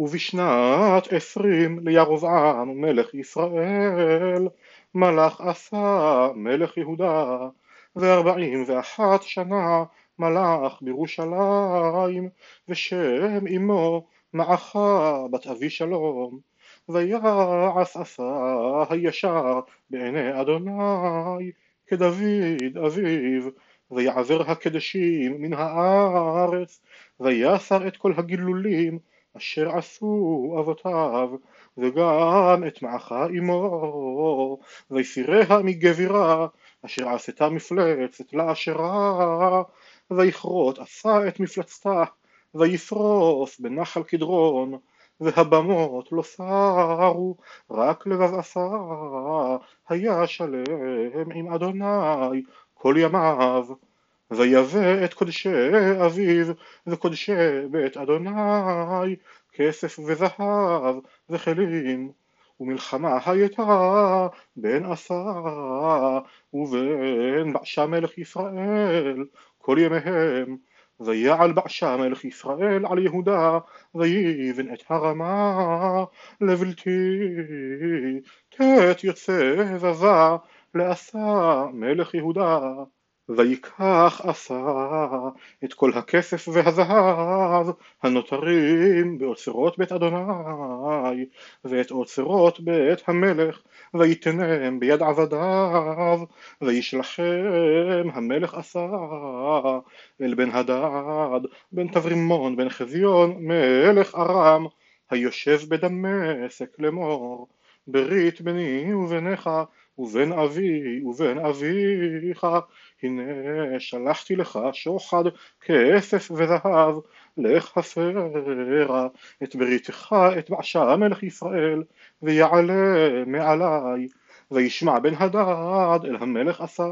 ובשנת עשרים לירבעם מלך ישראל מלך עשה מלך יהודה וארבעים ואחת שנה מלך בירושלים ושם אמו מעכה בת אבי שלום ויעש עשה הישר בעיני אדוני כדוד אביו ויעבר הקדשים מן הארץ ויסר את כל הגילולים אשר עשו אבותיו וגם את מעכה אמו ויסיריה מגבירה אשר עשתה מפלצת לאשרה. ויכרות עשה את מפלצתה ויפרוס בנחל קדרון והבמות לא סרו רק לבב עשה היה שלם עם אדוני כל ימיו ויבא את קודשי אביו וקודשי בית אדוני כסף וזהב וכלים ומלחמה הייתה בין עשה ובין בעשה מלך ישראל כל ימיהם. ויעל בעשה מלך ישראל על יהודה ויבן את הרמה לבלתי. תת יוצא זזה לעשה מלך יהודה ויקח עשה את כל הכסף והזהב הנותרים באוצרות בית אדוני ואת אוצרות בית המלך ויתנם ביד עבדיו וישלחם המלך עשה אל בן הדד בן תברימון בן חזיון מלך ארם היושב בדמשק לאמור ברית ביני וביניך ובן אבי ובן אביך הנה שלחתי לך שוחד כסף וזהב לך הפרה את בריתך את בעשה מלך ישראל ויעלה מעלי וישמע בן הדד אל המלך עשה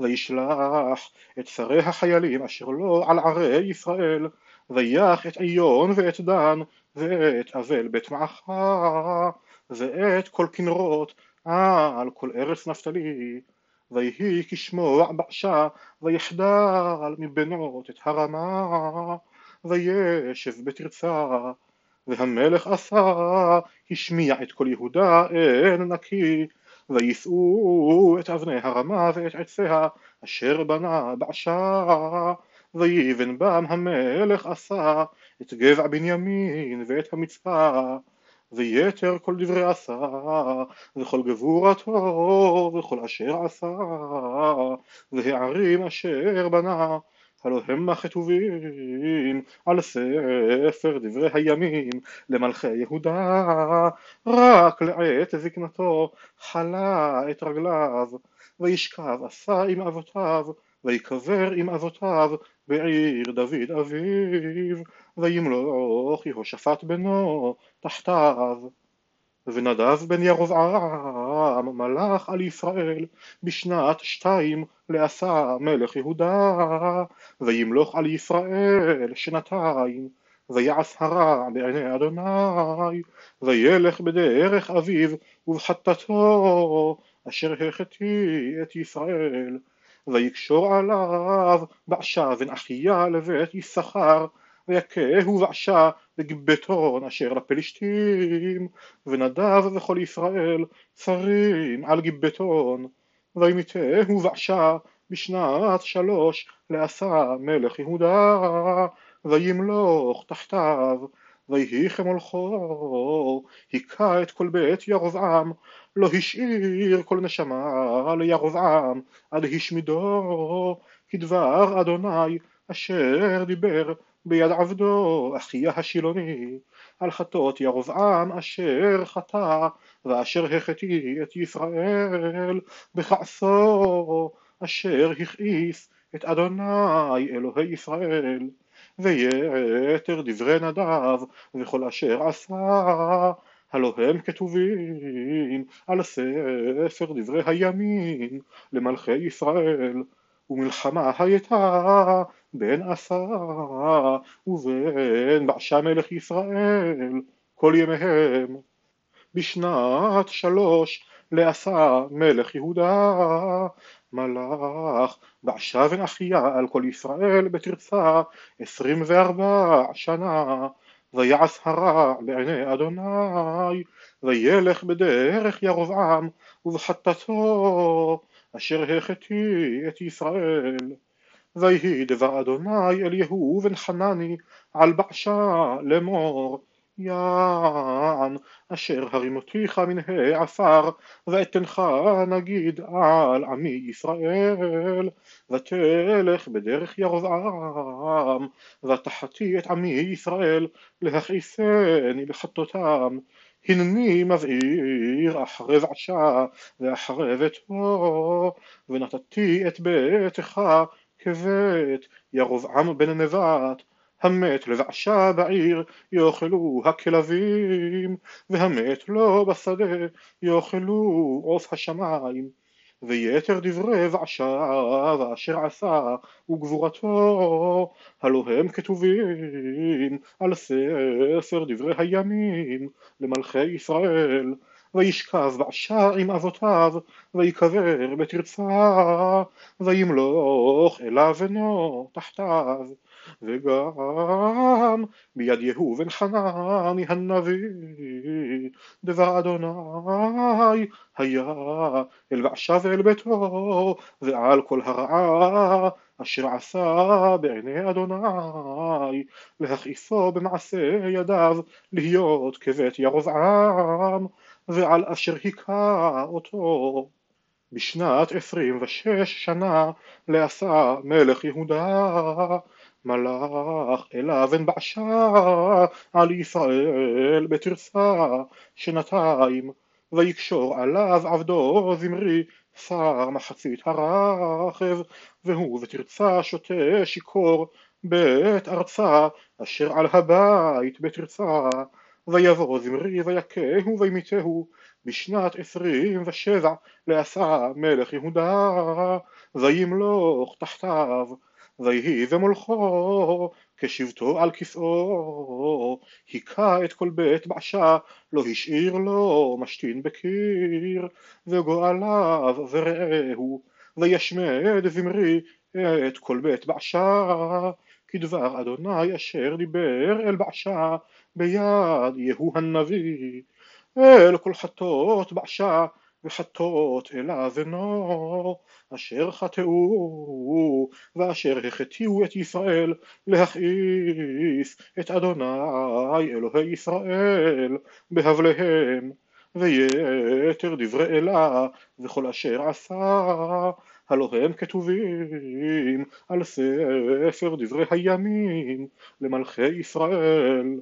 וישלח את שרי החיילים אשר לו על ערי ישראל ויח את עיון ואת דן ואת אבל בית מעכה ואת כל כנרות על כל ארץ נפתלי ויהי כשמוע בעשה ויחדל מבנות את הרמה וישב בתרצה והמלך עשה השמיע את כל יהודה אין נקי ויישאו את אבני הרמה ואת עציה אשר בנה בעשה. ויבן בם המלך עשה את גבע בנימין ואת המצפה ויתר כל דברי עשה וכל גבורתו וכל אשר עשה והערים אשר בנה הלא המה כתובים על ספר דברי הימים למלכי יהודה רק לעת זקנתו חלה את רגליו וישכב עשה עם אבותיו ויקבר עם אבותיו בעיר דוד אביו וימלוך יהושפט בנו תחתיו ונדב בן ירבעם מלך על ישראל בשנת שתיים לעשה מלך יהודה וימלוך על ישראל שנתיים ויעש הרע בעיני אדוני וילך בדרך אביו ובחטאתו אשר החטיא את ישראל ויקשור עליו בעשה בן אחיה לבית יששכר ויכהו ועשה בגבטון אשר לפלשתים ונדב וכל ישראל שרים על גבטון וימיתהו ועשה בשנת שלוש לעשה מלך יהודה וימלוך תחתיו ויהי כמולכו היכה את כל בית ירבעם לא השאיר כל נשמה לירבעם עד השמידו כדבר אדוני אשר דיבר ביד עבדו אחיה השילוני על חטות ירבעם אשר חטא ואשר החטיא את ישראל בכעסו אשר הכעיס את אדוני אלוהי ישראל. ויתר דברי נדב וכל אשר עשה הלא הם כתובים על ספר דברי הימים למלכי ישראל. ומלחמה הייתה בין עשה ובין בעשה מלך ישראל כל ימיהם בשנת שלוש לעשה מלך יהודה מלך בעשה בן אחיה על כל ישראל בתרצה עשרים וארבע שנה ויעש הרע בעיני אדוני, וילך בדרך ירבעם ובחטאתו, אשר החטיא את ישראל. ויהי דבר אדוני אל יהוא בן חנני על בעשה לאמור יען אשר הרימותיך מן העפר ואתנך נגיד על עמי ישראל ותלך בדרך ירבעם ותחתי את עמי ישראל להכעיסני לחטאותם הנני מבעיר אחרי בעשה ואחרי ביתו ונתתי את ביתך כבית ירבעם בן נבט המת לבעשה בעיר יאכלו הכלבים והמת לו בשדה יאכלו עוף השמיים. ויתר דברי ועשה ואשר עשה וגבורתו הלא הם כתובים על ספר דברי הימים למלכי ישראל וישכב בעשה עם אבותיו ויקבר בתרצה וימלוך אליו בנו תחתיו. וגם ביד יהוא בן חנני הנביא דבר אדוני היה אל בעשה ואל ביתו ועל כל הרעה אשר עשה בעיני אדוני להכעיסו במעשה ידיו להיות כבית ירבעם ועל אשר היכה אותו. בשנת עשרים ושש שנה לעשה מלך יהודה מלך אליו בן בעשה על ישראל בתרסה שנתיים ויקשור עליו עבדו זמרי שר מחצית הרכב והוא בתרצה שותה שיכור בית ארצה אשר על הבית בתרצה ויבוא זמרי ויכהו וימיתהו בשנת עשרים ושבע לעשה מלך יהודה וימלוך תחתיו ויהי ומולכו כשבתו על כסאו. היכה את כל בית בעשה לא השאיר לו משתין בקיר וגואליו ורעהו וישמד זמרי את כל בית בעשה כדבר אדוני אשר דיבר אל בעשה ביד יהוא הנביא אל כל חטות בעשה וחטות אליו בנו אשר חטאו ואשר החטיאו את ישראל להכעיס את אדוני אלוהי ישראל בהבליהם ויתר דברי אלה וכל אשר עשה הלא הם כתובים על ספר דברי הימים למלכי ישראל